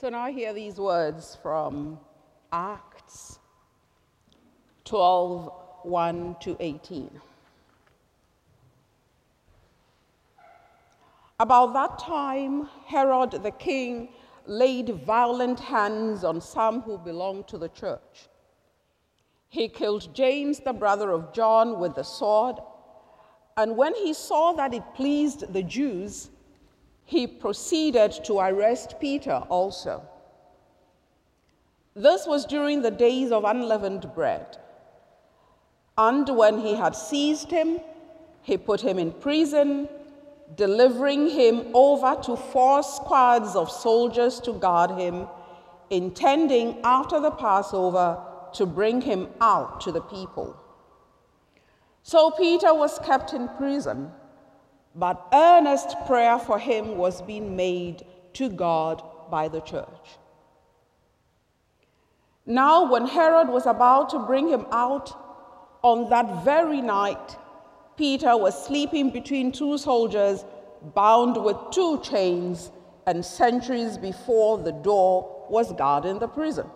So now hear these words from Acts 12 1 to 18. About that time, Herod the king laid violent hands on some who belonged to the church. He killed James, the brother of John, with the sword, and when he saw that it pleased the Jews, he proceeded to arrest Peter also. This was during the days of unleavened bread. And when he had seized him, he put him in prison, delivering him over to four squads of soldiers to guard him, intending after the Passover to bring him out to the people. So Peter was kept in prison but earnest prayer for him was being made to God by the church. Now, when Herod was about to bring him out, on that very night, Peter was sleeping between two soldiers, bound with two chains, and sentries before the door was guarding the prison.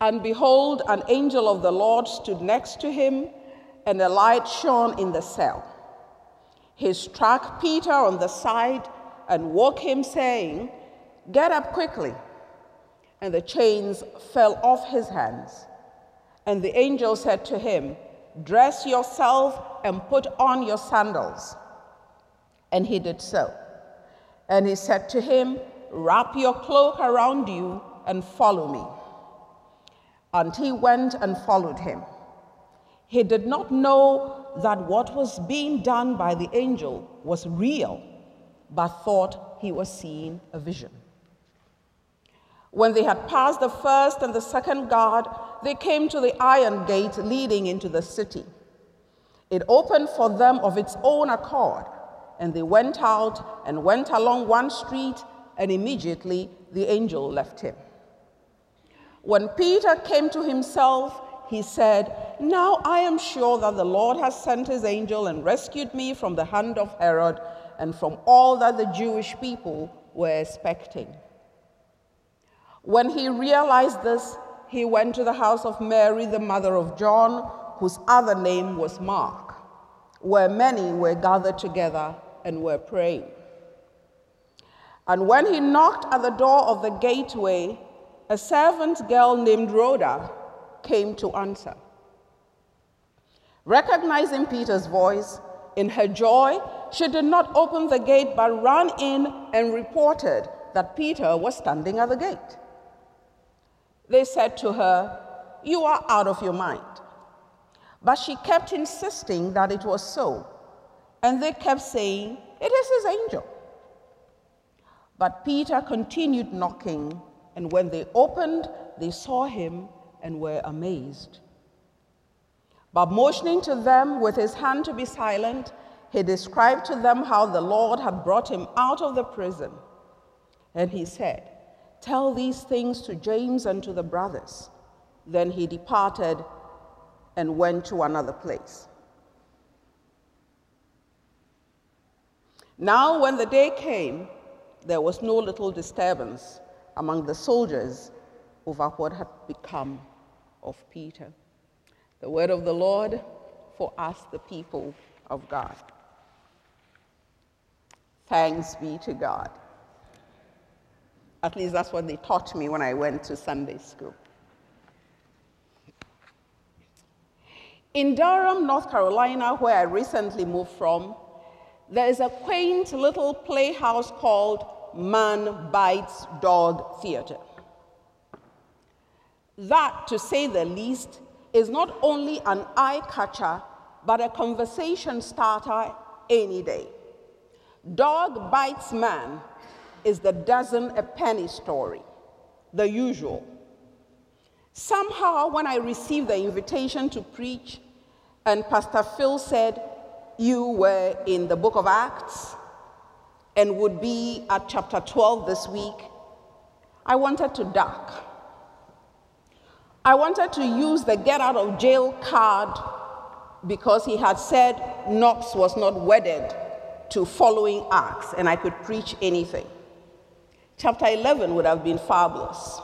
And behold, an angel of the Lord stood next to him, and a light shone in the cell. He struck Peter on the side and woke him, saying, Get up quickly. And the chains fell off his hands. And the angel said to him, Dress yourself and put on your sandals. And he did so. And he said to him, Wrap your cloak around you and follow me. And he went and followed him. He did not know that what was being done by the angel was real, but thought he was seeing a vision. When they had passed the first and the second guard, they came to the iron gate leading into the city. It opened for them of its own accord, and they went out and went along one street, and immediately the angel left him. When Peter came to himself, he said, Now I am sure that the Lord has sent his angel and rescued me from the hand of Herod and from all that the Jewish people were expecting. When he realized this, he went to the house of Mary, the mother of John, whose other name was Mark, where many were gathered together and were praying. And when he knocked at the door of the gateway, a servant girl named Rhoda came to answer. Recognizing Peter's voice, in her joy, she did not open the gate but ran in and reported that Peter was standing at the gate. They said to her, You are out of your mind. But she kept insisting that it was so, and they kept saying, It is his angel. But Peter continued knocking, and when they opened, they saw him and were amazed. But motioning to them with his hand to be silent, he described to them how the Lord had brought him out of the prison. And he said, Tell these things to James and to the brothers. Then he departed and went to another place. Now, when the day came, there was no little disturbance among the soldiers over what had become of Peter. The word of the Lord for us, the people of God. Thanks be to God. At least that's what they taught me when I went to Sunday school. In Durham, North Carolina, where I recently moved from, there is a quaint little playhouse called Man Bites Dog Theater. That, to say the least, is not only an eye catcher, but a conversation starter any day. Dog bites man is the dozen a penny story, the usual. Somehow, when I received the invitation to preach, and Pastor Phil said, You were in the book of Acts and would be at chapter 12 this week, I wanted to duck. I wanted to use the get out of jail card because he had said Knox was not wedded to following acts and I could preach anything. Chapter 11 would have been fabulous,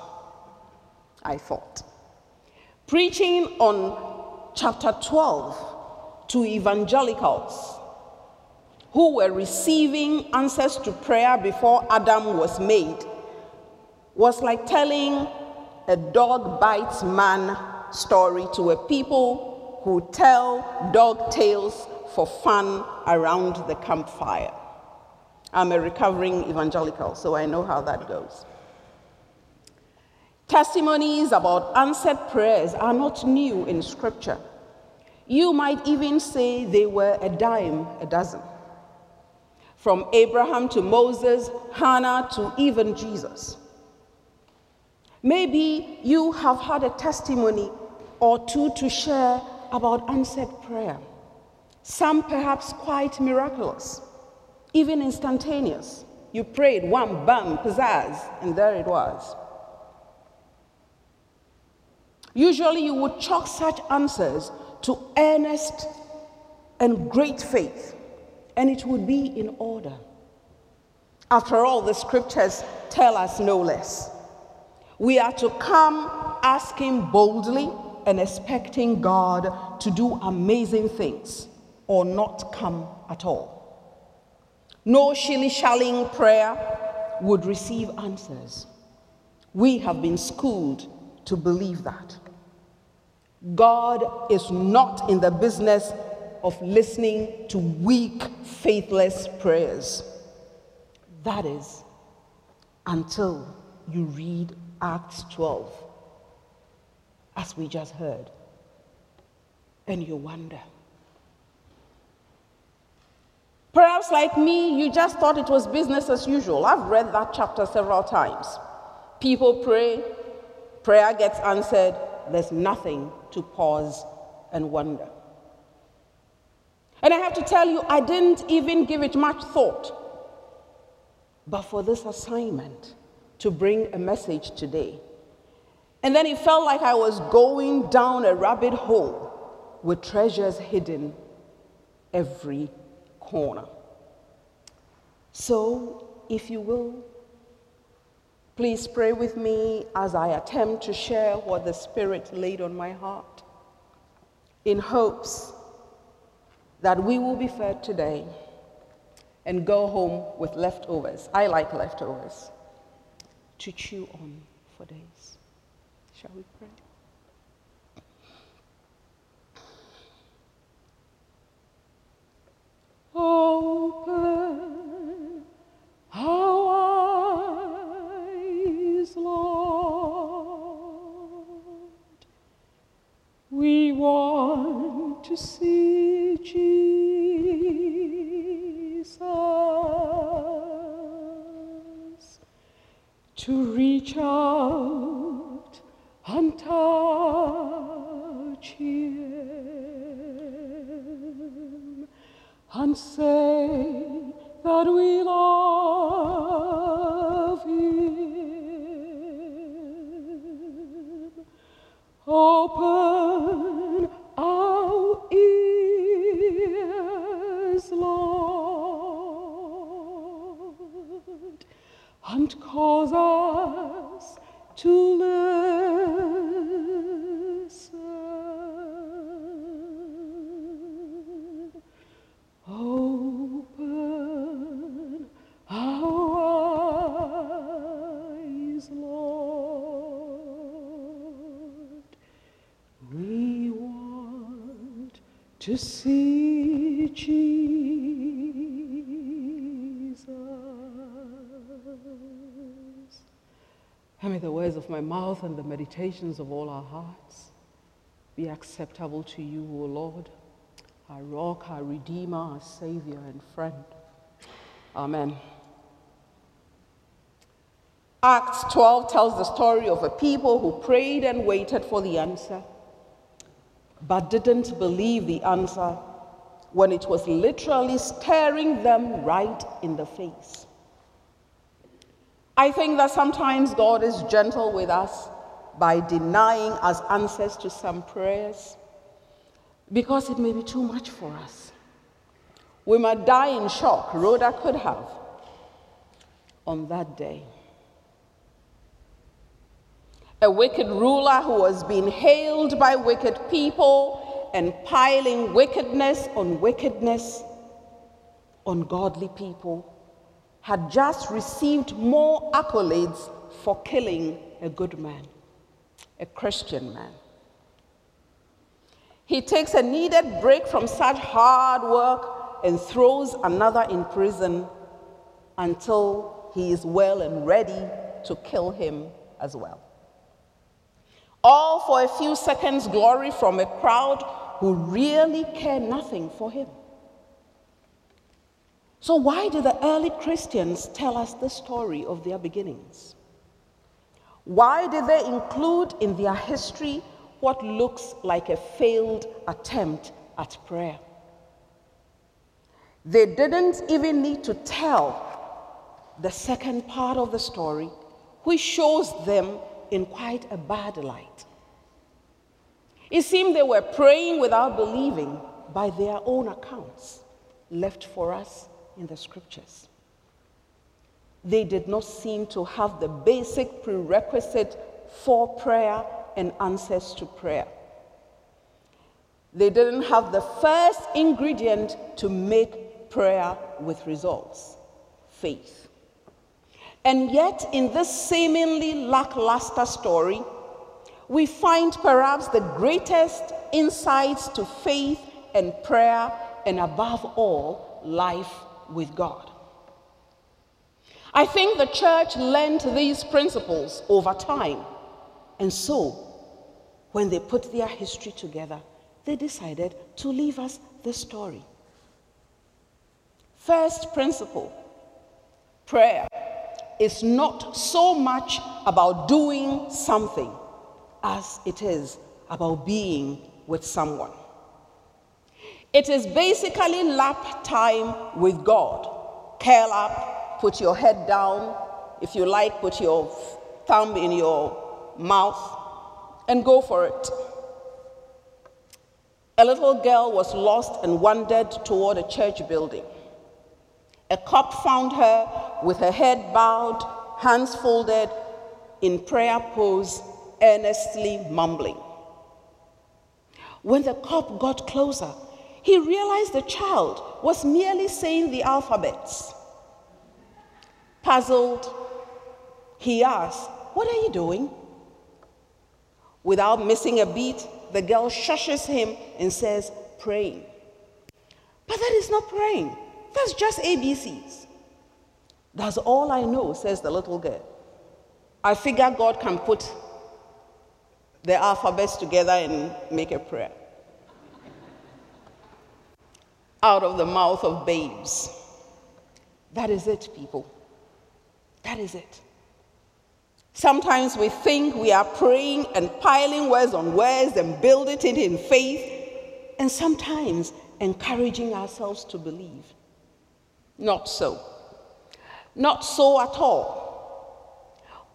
I thought. Preaching on chapter 12 to evangelicals who were receiving answers to prayer before Adam was made was like telling a dog bites man story to a people who tell dog tales for fun around the campfire. I'm a recovering evangelical, so I know how that goes. Testimonies about answered prayers are not new in Scripture. You might even say they were a dime a dozen. From Abraham to Moses, Hannah to even Jesus. Maybe you have had a testimony or two to share about answered prayer. Some perhaps quite miraculous, even instantaneous. You prayed, one, bam, pizzazz, and there it was. Usually you would chalk such answers to earnest and great faith, and it would be in order. After all, the scriptures tell us no less. We are to come asking boldly and expecting God to do amazing things or not come at all. No shilly shallying prayer would receive answers. We have been schooled to believe that. God is not in the business of listening to weak, faithless prayers. That is until you read Acts 12, as we just heard. And you wonder. Perhaps, like me, you just thought it was business as usual. I've read that chapter several times. People pray, prayer gets answered, there's nothing to pause and wonder. And I have to tell you, I didn't even give it much thought. But for this assignment, to bring a message today. And then it felt like I was going down a rabbit hole with treasures hidden every corner. So, if you will, please pray with me as I attempt to share what the Spirit laid on my heart in hopes that we will be fed today and go home with leftovers. I like leftovers to chew on for days. Shall we pray? Open our eyes, Lord. We want to see Jesus to reach out and touch him and say that we love him. Open and cause us to listen. Open our eyes, Lord. We want to see my mouth and the meditations of all our hearts be acceptable to you, O Lord, our rock, our redeemer, our savior, and friend. Amen. Acts 12 tells the story of a people who prayed and waited for the answer, but didn't believe the answer when it was literally staring them right in the face. I think that sometimes God is gentle with us by denying us answers to some prayers because it may be too much for us. We might die in shock, Rhoda could have, on that day. a wicked ruler who was being hailed by wicked people and piling wickedness on wickedness on godly people, had just received more accolades for killing a good man, a Christian man. He takes a needed break from such hard work and throws another in prison until he is well and ready to kill him as well. All for a few seconds' glory from a crowd who really care nothing for him. So, why do the early Christians tell us the story of their beginnings? Why did they include in their history what looks like a failed attempt at prayer? They didn't even need to tell the second part of the story, which shows them in quite a bad light. It seemed they were praying without believing by their own accounts left for us in the scriptures. They did not seem to have the basic prerequisite for prayer and answers to prayer. They didn't have the first ingredient to make prayer with results faith. And yet, in this seemingly lackluster story, we find perhaps the greatest insights to faith and prayer, and above all, life with God. I think the church learned these principles over time. And so, when they put their history together, they decided to leave us the story. First principle prayer is not so much about doing something as it is about being with someone. It is basically lap time with God. Curl up, put your head down. If you like, put your thumb in your mouth and go for it. A little girl was lost and wandered toward a church building. A cop found her with her head bowed, hands folded, in prayer pose, earnestly mumbling. When the cop got closer, he realized the child was merely saying the alphabets. Puzzled, he asked, What are you doing? Without missing a beat, the girl shushes him and says, Praying. But that is not praying. That's just ABCs. That's all I know, says the little girl. I figure God can put the alphabets together and make a prayer. Out of the mouth of babes. That is it, people. That is it. Sometimes we think we are praying and piling words on words and building it in faith, and sometimes encouraging ourselves to believe. Not so. Not so at all.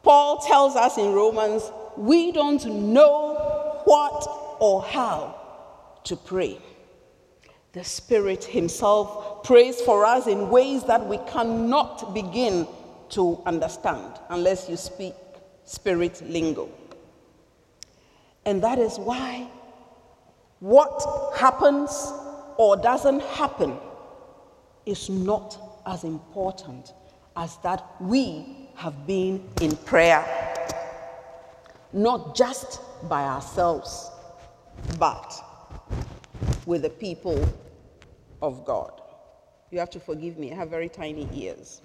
Paul tells us in Romans, we don't know what or how to pray. The Spirit Himself prays for us in ways that we cannot begin to understand unless you speak spirit lingo. And that is why what happens or doesn't happen is not as important as that we have been in prayer, not just by ourselves, but with the people of God. You have to forgive me, I have very tiny ears.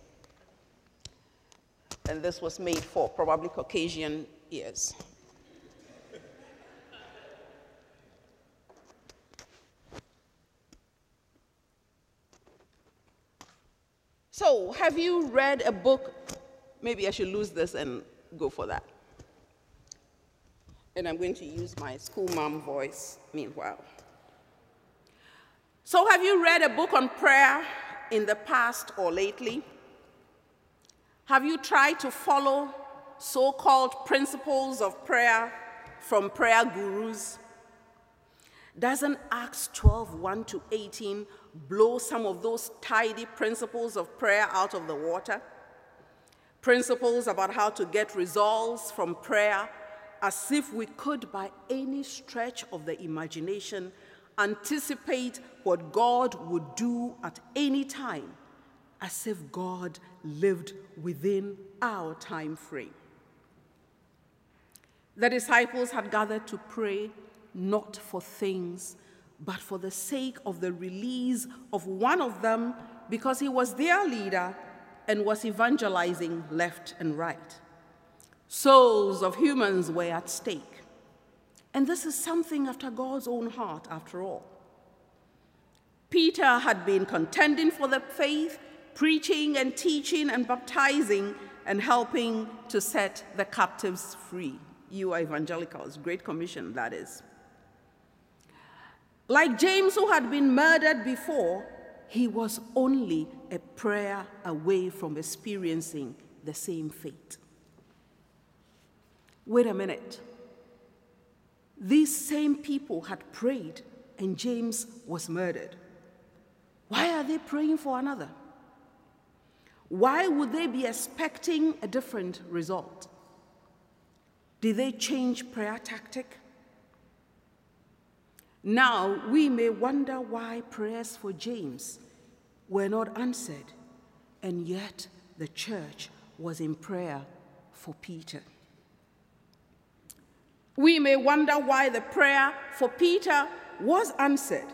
And this was made for probably Caucasian ears. So, have you read a book? Maybe I should lose this and go for that. And I'm going to use my school mom voice meanwhile. So, have you read a book on prayer in the past or lately? Have you tried to follow so called principles of prayer from prayer gurus? Doesn't Acts 12 1 to 18 blow some of those tidy principles of prayer out of the water? Principles about how to get results from prayer as if we could, by any stretch of the imagination, anticipate what God would do at any time, as if God lived within our time frame. The disciples had gathered to pray not for things, but for the sake of the release of one of them because he was their leader and was evangelizing left and right. Souls of humans were at stake. And this is something after God's own heart, after all. Peter had been contending for the faith, preaching and teaching and baptizing and helping to set the captives free. You are evangelicals, Great Commission, that is. Like James, who had been murdered before, he was only a prayer away from experiencing the same fate. Wait a minute. These same people had prayed and James was murdered. Why are they praying for another? Why would they be expecting a different result? Did they change prayer tactic? Now we may wonder why prayers for James were not answered, and yet the church was in prayer for Peter. We may wonder why the prayer for Peter was answered,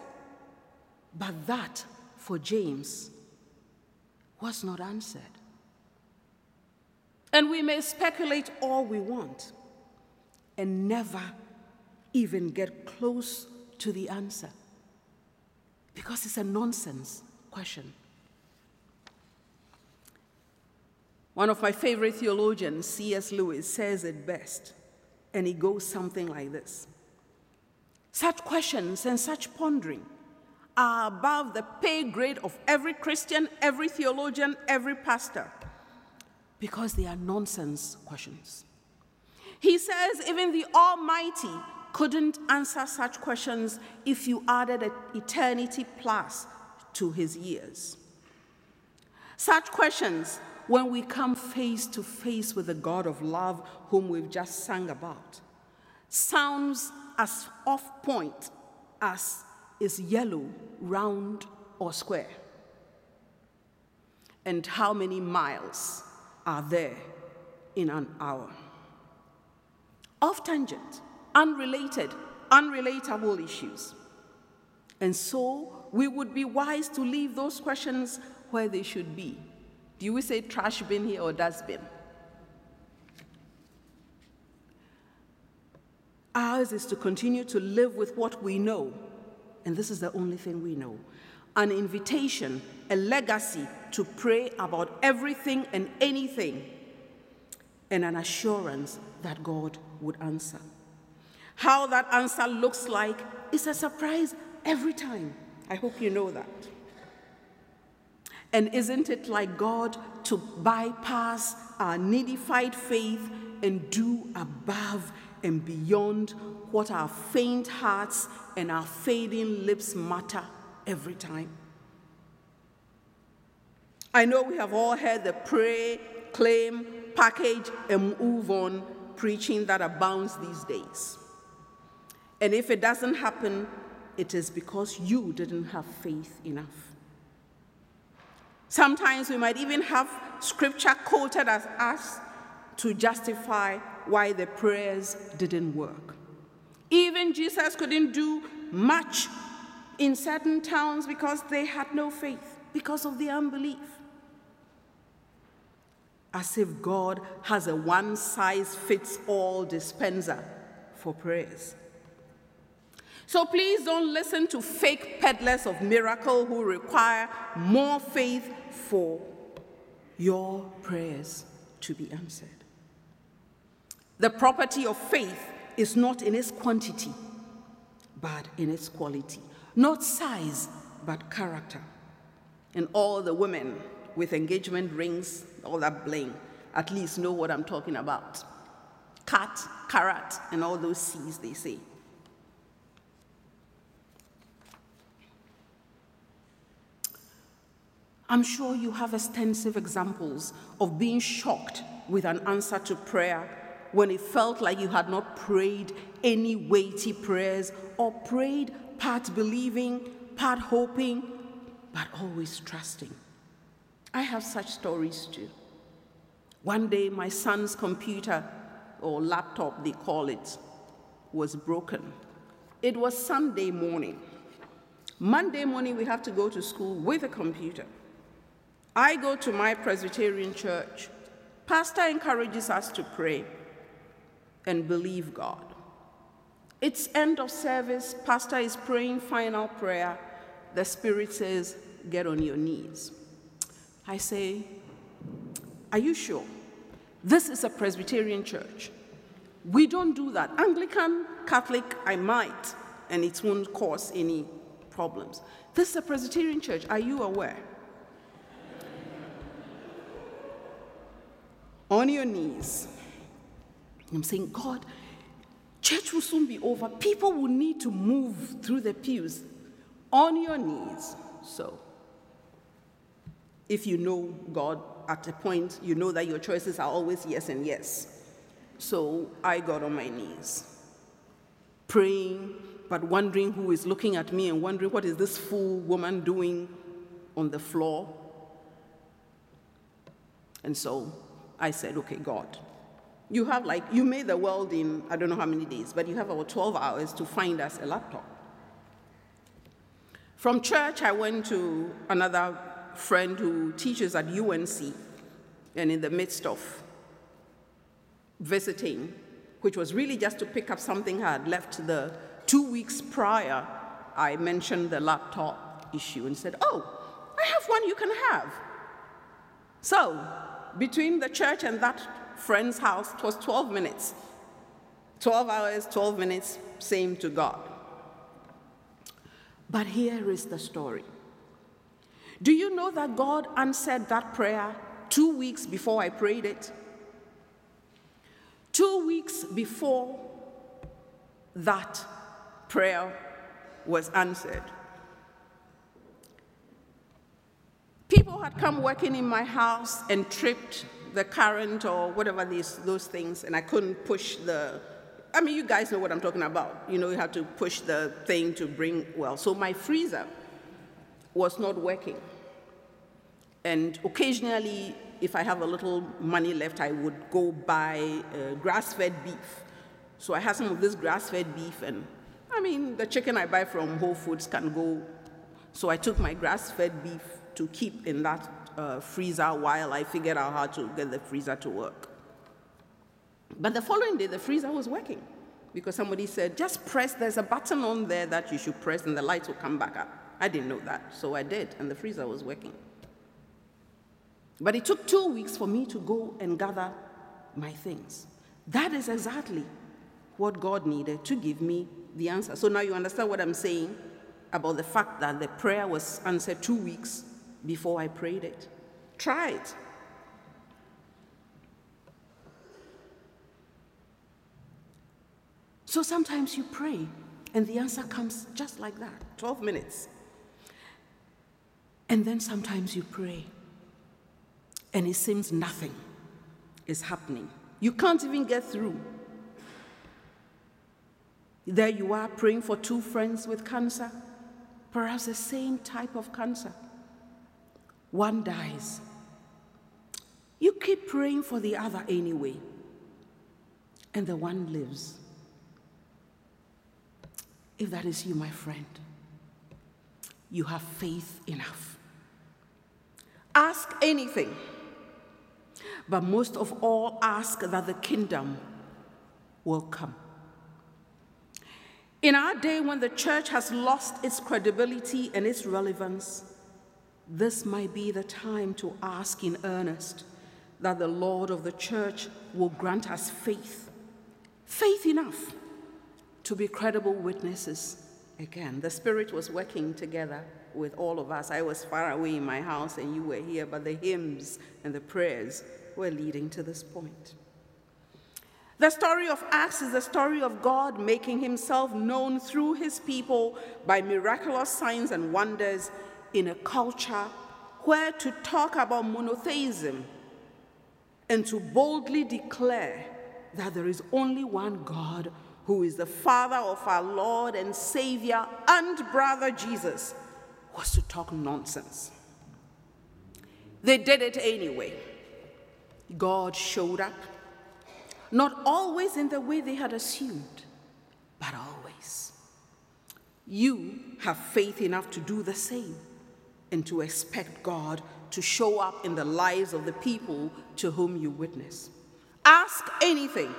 but that for James was not answered. And we may speculate all we want and never even get close to the answer because it's a nonsense question. One of my favorite theologians, C.S. Lewis, says it best, and it goes something like this Such questions and such pondering are above the pay grade of every Christian, every theologian, every pastor, because they are nonsense questions. He says, even the Almighty couldn't answer such questions if you added an eternity plus to his years. Such questions, when we come face to face with the God of love whom we've just sung about, sounds as off point as is yellow, round, or square. And how many miles are there in an hour? Off tangent, unrelated, unrelatable issues. And so we would be wise to leave those questions where they should be. Do we say trash bin here or dustbin? Ours is to continue to live with what we know, and this is the only thing we know an invitation, a legacy to pray about everything and anything, and an assurance that God would answer. How that answer looks like is a surprise every time. I hope you know that. And isn't it like God to bypass our needified faith and do above and beyond what our faint hearts and our fading lips matter every time? I know we have all heard the pray, claim, package, and move on preaching that abounds these days. And if it doesn't happen, it is because you didn't have faith enough. Sometimes we might even have scripture quoted as us to justify why the prayers didn't work. Even Jesus couldn't do much in certain towns because they had no faith, because of the unbelief. As if God has a one size fits all dispenser for prayers. So please don't listen to fake peddlers of miracle who require more faith for your prayers to be answered. The property of faith is not in its quantity, but in its quality. Not size, but character. And all the women with engagement rings, all that bling, at least know what I'm talking about. Cat, carat, and all those C's they say. I'm sure you have extensive examples of being shocked with an answer to prayer when it felt like you had not prayed any weighty prayers or prayed part believing, part hoping, but always trusting. I have such stories too. One day, my son's computer or laptop, they call it, was broken. It was Sunday morning. Monday morning, we have to go to school with a computer. I go to my Presbyterian church. Pastor encourages us to pray and believe God. It's end of service. Pastor is praying final prayer. The Spirit says, Get on your knees. I say, Are you sure? This is a Presbyterian church. We don't do that. Anglican, Catholic, I might, and it won't cause any problems. This is a Presbyterian church. Are you aware? On your knees. I'm saying, God, church will soon be over. People will need to move through the pews on your knees. So, if you know God at a point, you know that your choices are always yes and yes. So I got on my knees, praying, but wondering who is looking at me and wondering what is this fool woman doing on the floor. And so I said, okay, God, you have like, you made the world in I don't know how many days, but you have about 12 hours to find us a laptop. From church, I went to another friend who teaches at UNC, and in the midst of visiting, which was really just to pick up something I had left the two weeks prior, I mentioned the laptop issue and said, Oh, I have one you can have. So, between the church and that friend's house, it was 12 minutes. 12 hours, 12 minutes, same to God. But here is the story. Do you know that God answered that prayer two weeks before I prayed it? Two weeks before that prayer was answered. People had come working in my house and tripped the current or whatever these, those things, and I couldn't push the. I mean, you guys know what I'm talking about. You know, you have to push the thing to bring well. So my freezer was not working. And occasionally, if I have a little money left, I would go buy uh, grass fed beef. So I had some of this grass fed beef, and I mean, the chicken I buy from Whole Foods can go. So I took my grass fed beef to keep in that uh, freezer while I figured out how to get the freezer to work. But the following day, the freezer was working because somebody said, just press, there's a button on there that you should press and the lights will come back up. I didn't know that, so I did, and the freezer was working. But it took two weeks for me to go and gather my things. That is exactly what God needed to give me the answer. So now you understand what I'm saying about the fact that the prayer was answered two weeks before I prayed it. Try it. So sometimes you pray and the answer comes just like that 12 minutes. And then sometimes you pray and it seems nothing is happening. You can't even get through. There you are praying for two friends with cancer, perhaps the same type of cancer. One dies. You keep praying for the other anyway, and the one lives. If that is you, my friend, you have faith enough. Ask anything but most of all, ask that the kingdom will come. In our day, when the church has lost its credibility and its relevance, this might be the time to ask in earnest that the Lord of the church will grant us faith, faith enough to be credible witnesses. Again, the Spirit was working together with all of us. I was far away in my house and you were here, but the hymns and the prayers were leading to this point. The story of Acts is the story of God making himself known through his people by miraculous signs and wonders in a culture where to talk about monotheism and to boldly declare that there is only one God who is the Father of our Lord and Savior and brother Jesus, was to talk nonsense. They did it anyway. God showed up, not always in the way they had assumed, but always. You have faith enough to do the same and to expect God to show up in the lives of the people to whom you witness. Ask anything.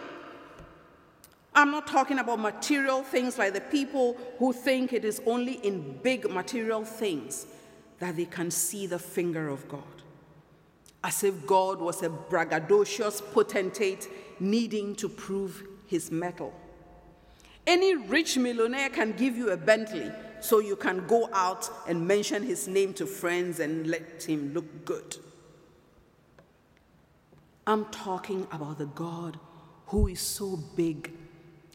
I'm not talking about material things like the people who think it is only in big material things that they can see the finger of God. As if God was a braggadocious potentate needing to prove his mettle. Any rich millionaire can give you a Bentley so you can go out and mention his name to friends and let him look good. I'm talking about the God who is so big,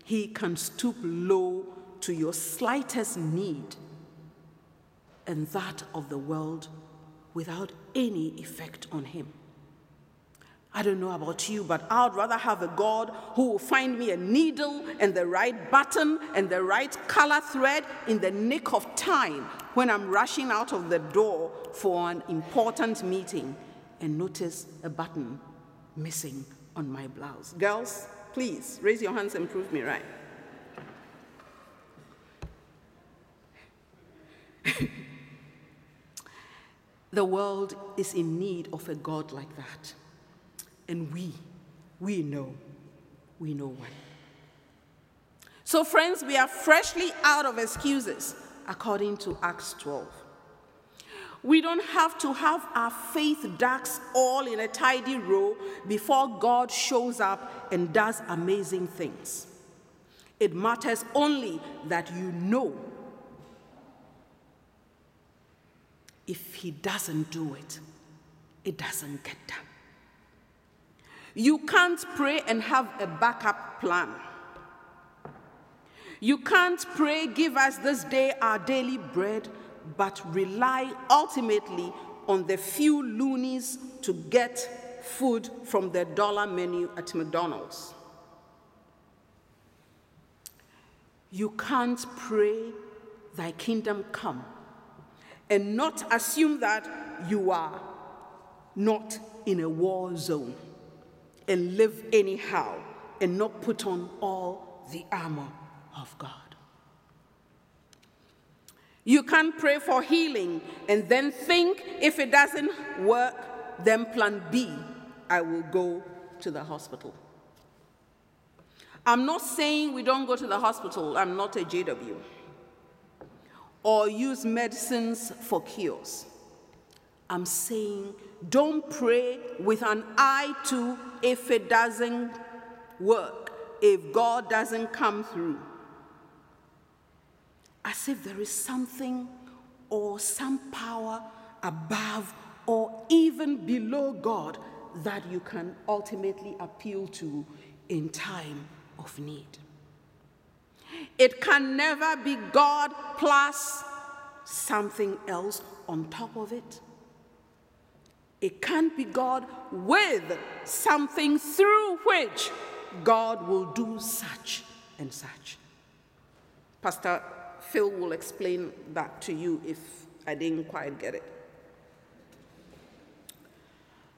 he can stoop low to your slightest need and that of the world without any effect on him. I don't know about you, but I'd rather have a God who will find me a needle and the right button and the right color thread in the nick of time when I'm rushing out of the door for an important meeting and notice a button missing on my blouse. Girls, please raise your hands and prove me right. the world is in need of a God like that. And we, we know, we know one. So, friends, we are freshly out of excuses according to Acts 12. We don't have to have our faith ducks all in a tidy row before God shows up and does amazing things. It matters only that you know if He doesn't do it, it doesn't get done. You can't pray and have a backup plan. You can't pray, give us this day our daily bread, but rely ultimately on the few loonies to get food from the dollar menu at McDonald's. You can't pray, Thy kingdom come, and not assume that you are not in a war zone and live anyhow and not put on all the armor of God. You can't pray for healing and then think if it doesn't work, then plan B, I will go to the hospital. I'm not saying we don't go to the hospital, I'm not a JW, or use medicines for cures. I'm saying don't pray with an eye to if it doesn't work, if God doesn't come through. As if there is something or some power above or even below God that you can ultimately appeal to in time of need. It can never be God plus something else on top of it. It can't be God with something through which God will do such and such. Pastor Phil will explain that to you if I didn't quite get it.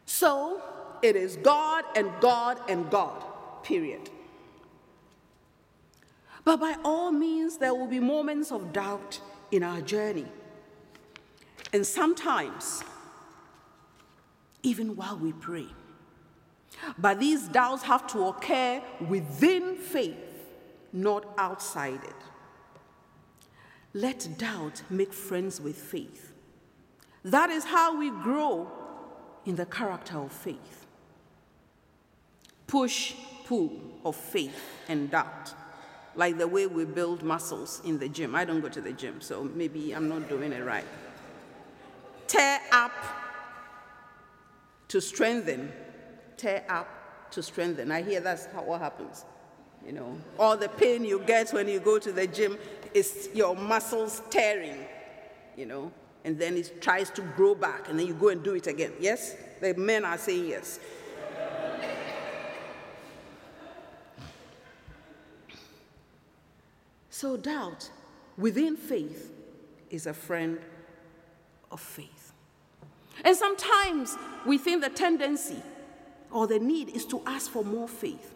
So it is God and God and God, period. But by all means, there will be moments of doubt in our journey. And sometimes even while we pray. But these doubts have to occur within faith, not outside it. Let doubt make friends with faith. That is how we grow in the character of faith. Push, pull of faith and doubt, like the way we build muscles in the gym. I don't go to the gym, so maybe I'm not doing it right. Tear up to strengthen, tear up to strengthen. I hear that's how, what happens. You know, all the pain you get when you go to the gym is your muscles tearing, you know, and then it tries to grow back, and then you go and do it again. Yes? The men are saying yes. so, doubt within faith is a friend of faith. And sometimes we think the tendency or the need is to ask for more faith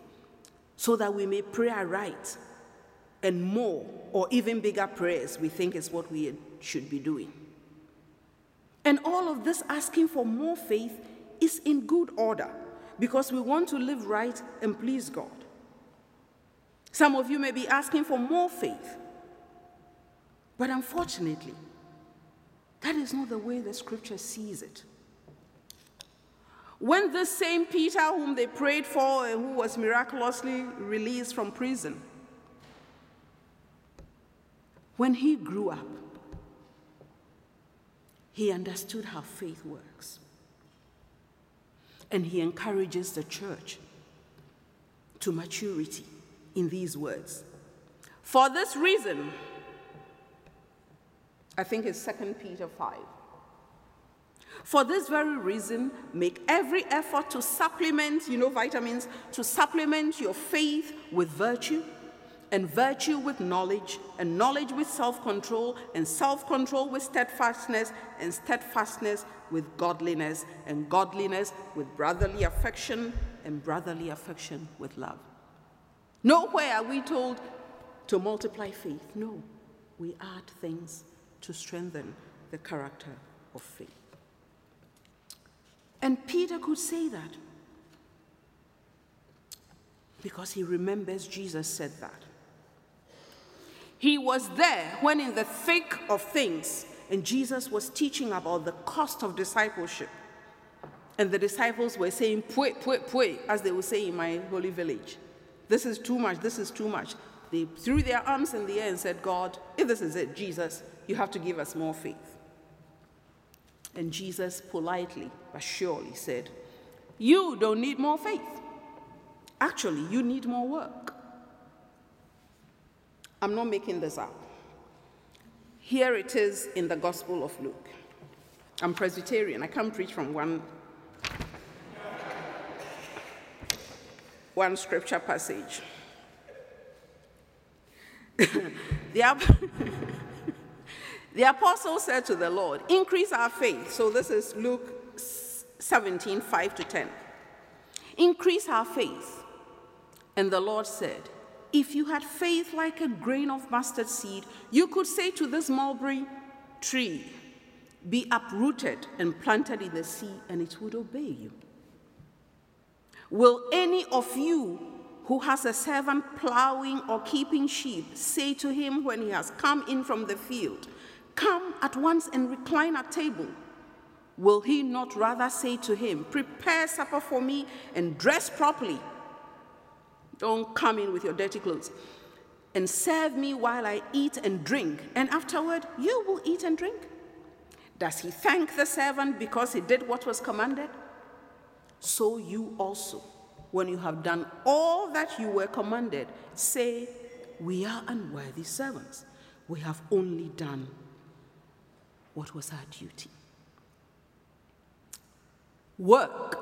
so that we may pray aright and more or even bigger prayers we think is what we should be doing. And all of this asking for more faith is in good order because we want to live right and please God. Some of you may be asking for more faith, but unfortunately, that is not the way the scripture sees it. When this same Peter, whom they prayed for and who was miraculously released from prison, when he grew up, he understood how faith works. And he encourages the church to maturity in these words. For this reason, I think it's 2 Peter 5. For this very reason, make every effort to supplement, you know, vitamins, to supplement your faith with virtue, and virtue with knowledge, and knowledge with self control, and self control with steadfastness, and steadfastness with godliness, and godliness with brotherly affection, and brotherly affection with love. Nowhere are we told to multiply faith. No, we add things to strengthen the character of faith. And Peter could say that because he remembers Jesus said that. He was there when, in the thick of things, and Jesus was teaching about the cost of discipleship. And the disciples were saying, Pui, pui, pui, as they would say in my holy village. This is too much, this is too much. They threw their arms in the air and said, God, if this is it, Jesus, you have to give us more faith. And Jesus politely but surely said, You don't need more faith. Actually, you need more work. I'm not making this up. Here it is in the Gospel of Luke. I'm Presbyterian. I can't preach from one, one scripture passage. the, the apostle said to the Lord, Increase our faith. So this is Luke 17, 5 to 10. Increase our faith. And the Lord said, If you had faith like a grain of mustard seed, you could say to this mulberry tree, Be uprooted and planted in the sea, and it would obey you. Will any of you who has a servant plowing or keeping sheep say to him when he has come in from the field, Come at once and recline at table? Will he not rather say to him, Prepare supper for me and dress properly? Don't come in with your dirty clothes. And serve me while I eat and drink, and afterward you will eat and drink. Does he thank the servant because he did what was commanded? So you also, when you have done all that you were commanded, say, We are unworthy servants. We have only done what was our duty. Work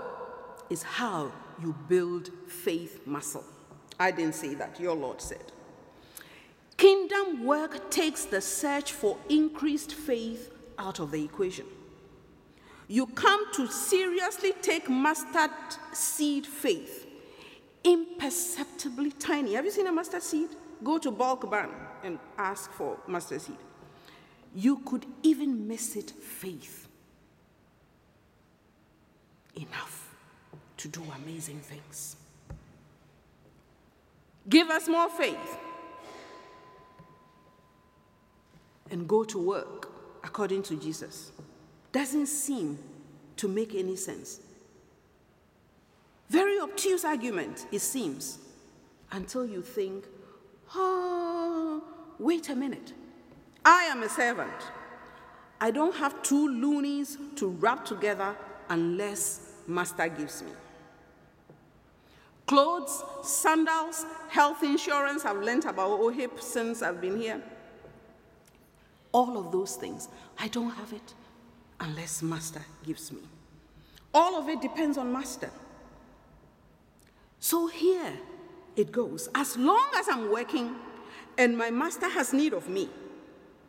is how you build faith muscle. I didn't say that, your Lord said. Kingdom work takes the search for increased faith out of the equation. You come to seriously take mustard seed faith, imperceptibly tiny. Have you seen a mustard seed? Go to bulk barn and ask for mustard seed. You could even miss it faith enough to do amazing things. Give us more faith and go to work according to Jesus. Doesn't seem to make any sense. Very obtuse argument, it seems, until you think, oh, wait a minute. I am a servant. I don't have two loonies to rub together unless master gives me. Clothes, sandals, health insurance, I've learned about OHIP since I've been here. All of those things, I don't have it unless master gives me. All of it depends on master. So here it goes. As long as I'm working, and my master has need of me,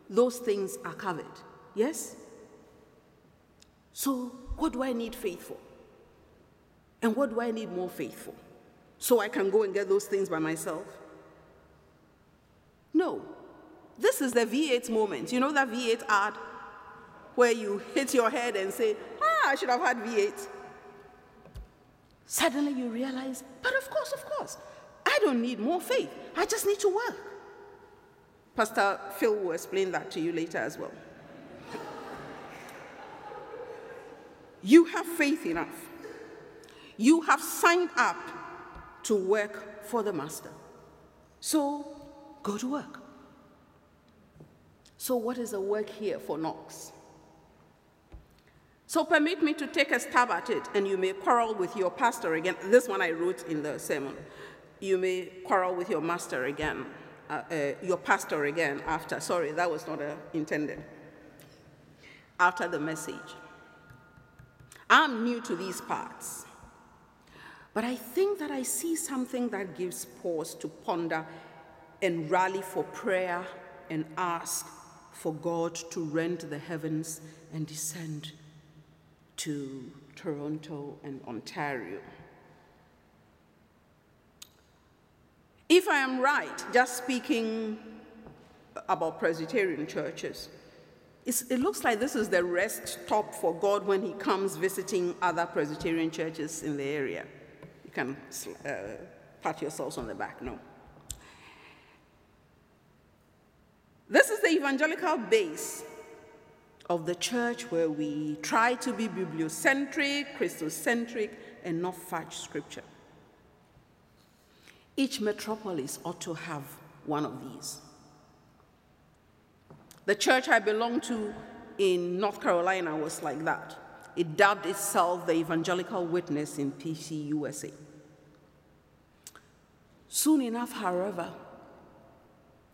those things are covered. Yes? So, what do I need faith for? And what do I need more faith for? So I can go and get those things by myself? No. This is the V8 moment. You know that V8 ad where you hit your head and say, ah, I should have had V8. Suddenly you realize, but of course, of course, I don't need more faith. I just need to work. Pastor Phil will explain that to you later as well. you have faith enough. You have signed up to work for the Master. So go to work. So, what is the work here for Knox? So, permit me to take a stab at it, and you may quarrel with your pastor again. This one I wrote in the sermon. You may quarrel with your master again, uh, uh, your pastor again after. Sorry, that was not uh, intended. After the message. I'm new to these parts. But I think that I see something that gives pause to ponder and rally for prayer and ask for God to rend the heavens and descend to Toronto and Ontario. If I am right, just speaking about Presbyterian churches, it looks like this is the rest stop for God when He comes visiting other Presbyterian churches in the area. You can uh, pat yourselves on the back. No. This is the evangelical base of the church where we try to be bibliocentric, Christocentric, and not fudge scripture. Each metropolis ought to have one of these. The church I belong to in North Carolina was like that. It dubbed itself the Evangelical Witness in PC USA. Soon enough, however,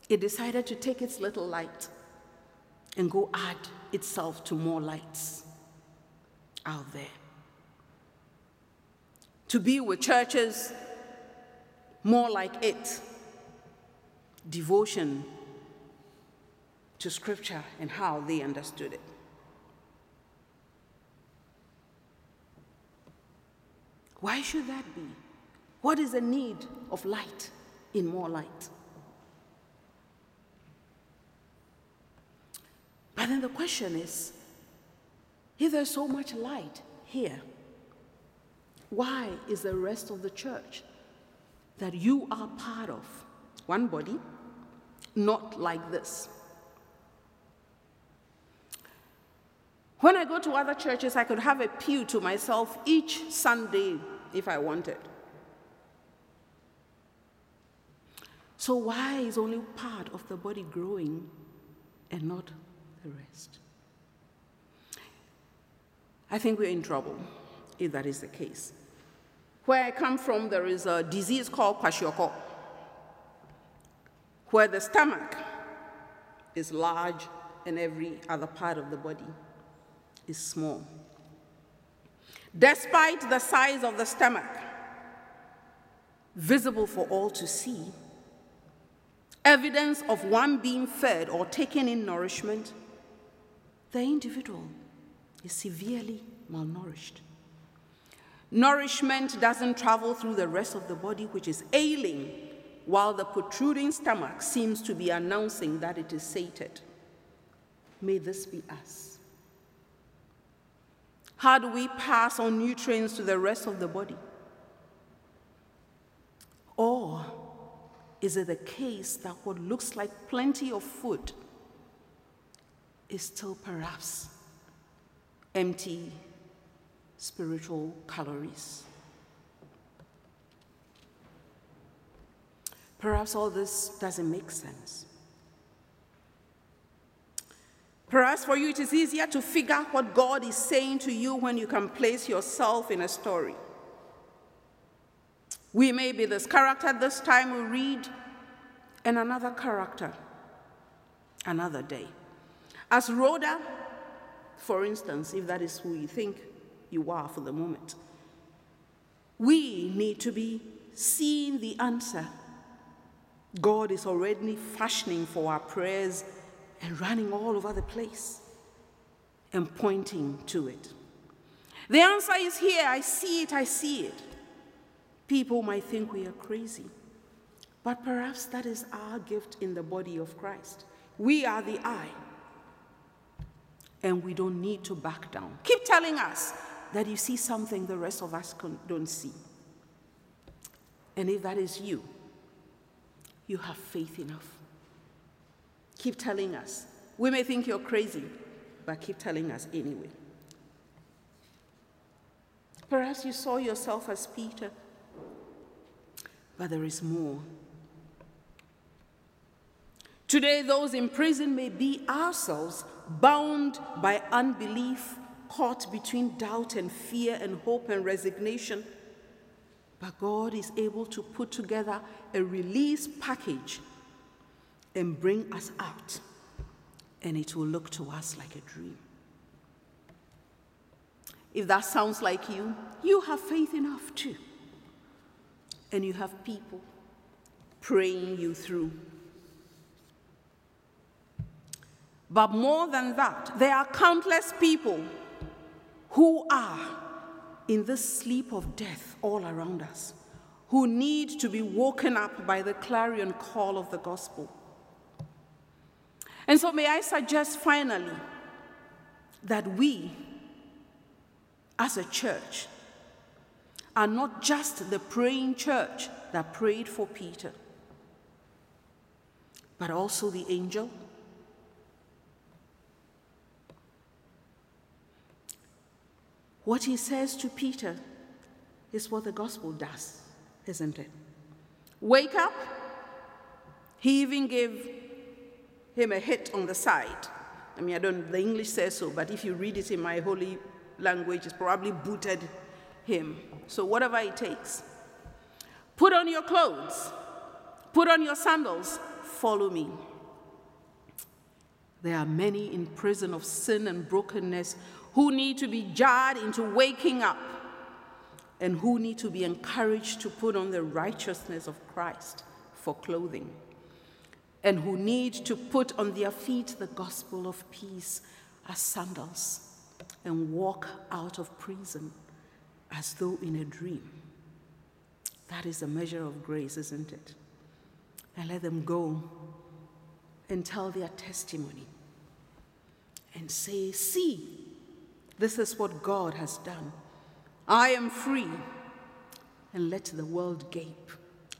it decided to take its little light and go add itself to more lights out there. To be with churches more like it, devotion to scripture and how they understood it. Why should that be? What is the need of light in more light? But then the question is if there's so much light here, why is the rest of the church that you are part of, one body, not like this? When I go to other churches, I could have a pew to myself each Sunday if I wanted. So, why is only part of the body growing and not the rest? I think we're in trouble if that is the case. Where I come from, there is a disease called kwashiorkor, where the stomach is large and every other part of the body is small. Despite the size of the stomach, visible for all to see, evidence of one being fed or taking in nourishment, the individual is severely malnourished. Nourishment doesn't travel through the rest of the body, which is ailing, while the protruding stomach seems to be announcing that it is sated. May this be us. How do we pass on nutrients to the rest of the body? Or is it the case that what looks like plenty of food is still perhaps empty spiritual calories? Perhaps all this doesn't make sense. Perhaps for you it is easier to figure out what God is saying to you when you can place yourself in a story. We may be this character this time we read, and another character another day. As Rhoda, for instance, if that is who you think you are for the moment, we need to be seeing the answer God is already fashioning for our prayers and running all over the place and pointing to it. The answer is here. I see it, I see it. People might think we are crazy, but perhaps that is our gift in the body of Christ. We are the eye, and we don't need to back down. Keep telling us that you see something the rest of us don't see. And if that is you, you have faith enough. Keep telling us. We may think you're crazy, but keep telling us anyway. Perhaps you saw yourself as Peter, but there is more. Today, those in prison may be ourselves, bound by unbelief, caught between doubt and fear and hope and resignation. But God is able to put together a release package and bring us out, and it will look to us like a dream. If that sounds like you, you have faith enough too. And you have people praying you through. But more than that, there are countless people who are in this sleep of death all around us, who need to be woken up by the clarion call of the gospel. And so, may I suggest finally that we as a church are not just the praying church that prayed for Peter, but also the angel. What he says to Peter is what the gospel does, isn't it? Wake up. He even gave him a hit on the side. I mean, I don't, the English says so, but if you read it in my holy language it's probably booted him. So, whatever it takes. Put on your clothes, put on your sandals, follow me. There are many in prison of sin and brokenness who need to be jarred into waking up and who need to be encouraged to put on the righteousness of Christ for clothing and who need to put on their feet the gospel of peace as sandals and walk out of prison as though in a dream. That is a measure of grace, isn't it? And let them go and tell their testimony and say, See, this is what God has done. I am free. And let the world gape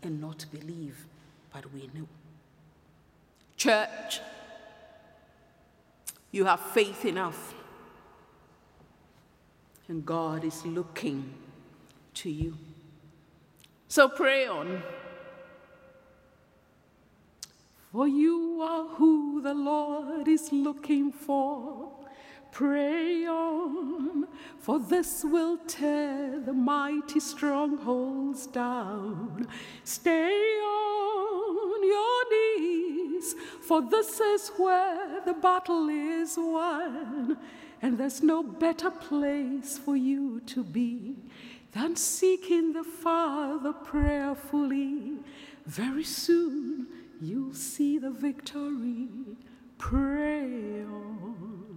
and not believe, but we know. Church, you have faith enough and God is looking to you. So pray on. For you are who the Lord is looking for. Pray on, for this will tear the mighty strongholds down. Stay on your knees, for this is where the battle is won. And there's no better place for you to be than seeking the Father prayerfully. Very soon you'll see the victory. Pray on.